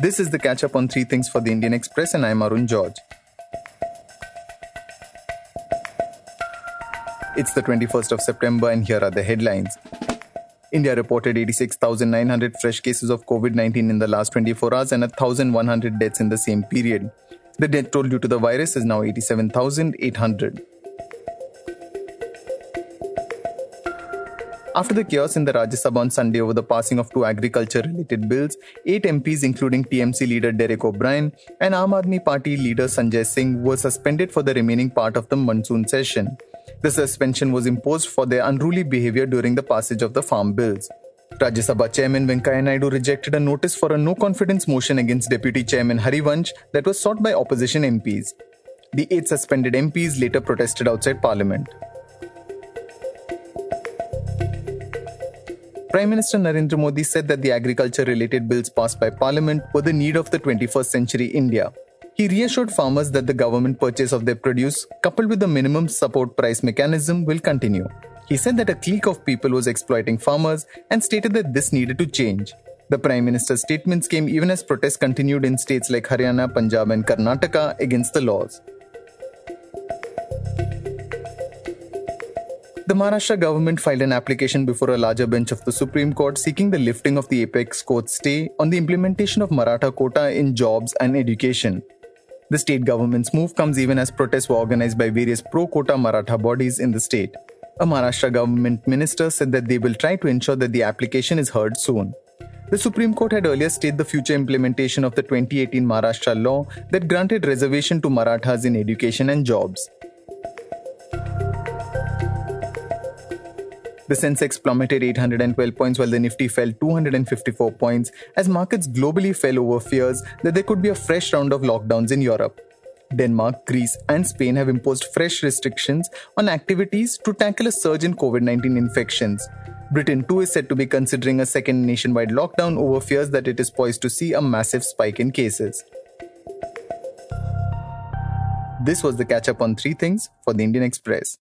This is the catch up on three things for the Indian Express, and I'm Arun George. It's the 21st of September, and here are the headlines. India reported 86,900 fresh cases of COVID 19 in the last 24 hours and 1,100 deaths in the same period. The death toll due to the virus is now 87,800. After the chaos in the Rajya Sabha on Sunday over the passing of two agriculture related bills, eight MPs, including TMC leader Derek O'Brien and Aam Aadmi Party leader Sanjay Singh, were suspended for the remaining part of the monsoon session. The suspension was imposed for their unruly behavior during the passage of the farm bills. Rajya Sabha Chairman Venkaiah Naidu rejected a notice for a no confidence motion against Deputy Chairman Harivansh that was sought by opposition MPs. The eight suspended MPs later protested outside Parliament. Prime Minister Narendra Modi said that the agriculture related bills passed by Parliament were the need of the 21st century India. He reassured farmers that the government purchase of their produce, coupled with the minimum support price mechanism, will continue. He said that a clique of people was exploiting farmers and stated that this needed to change. The Prime Minister's statements came even as protests continued in states like Haryana, Punjab, and Karnataka against the laws. The Maharashtra government filed an application before a larger bench of the Supreme Court seeking the lifting of the apex court stay on the implementation of Maratha quota in jobs and education. The state government's move comes even as protests were organized by various pro quota Maratha bodies in the state. A Maharashtra government minister said that they will try to ensure that the application is heard soon. The Supreme Court had earlier stayed the future implementation of the 2018 Maharashtra law that granted reservation to Marathas in education and jobs. The Sensex plummeted 812 points while the Nifty fell 254 points as markets globally fell over fears that there could be a fresh round of lockdowns in Europe. Denmark, Greece, and Spain have imposed fresh restrictions on activities to tackle a surge in COVID 19 infections. Britain too is said to be considering a second nationwide lockdown over fears that it is poised to see a massive spike in cases. This was the catch up on three things for the Indian Express.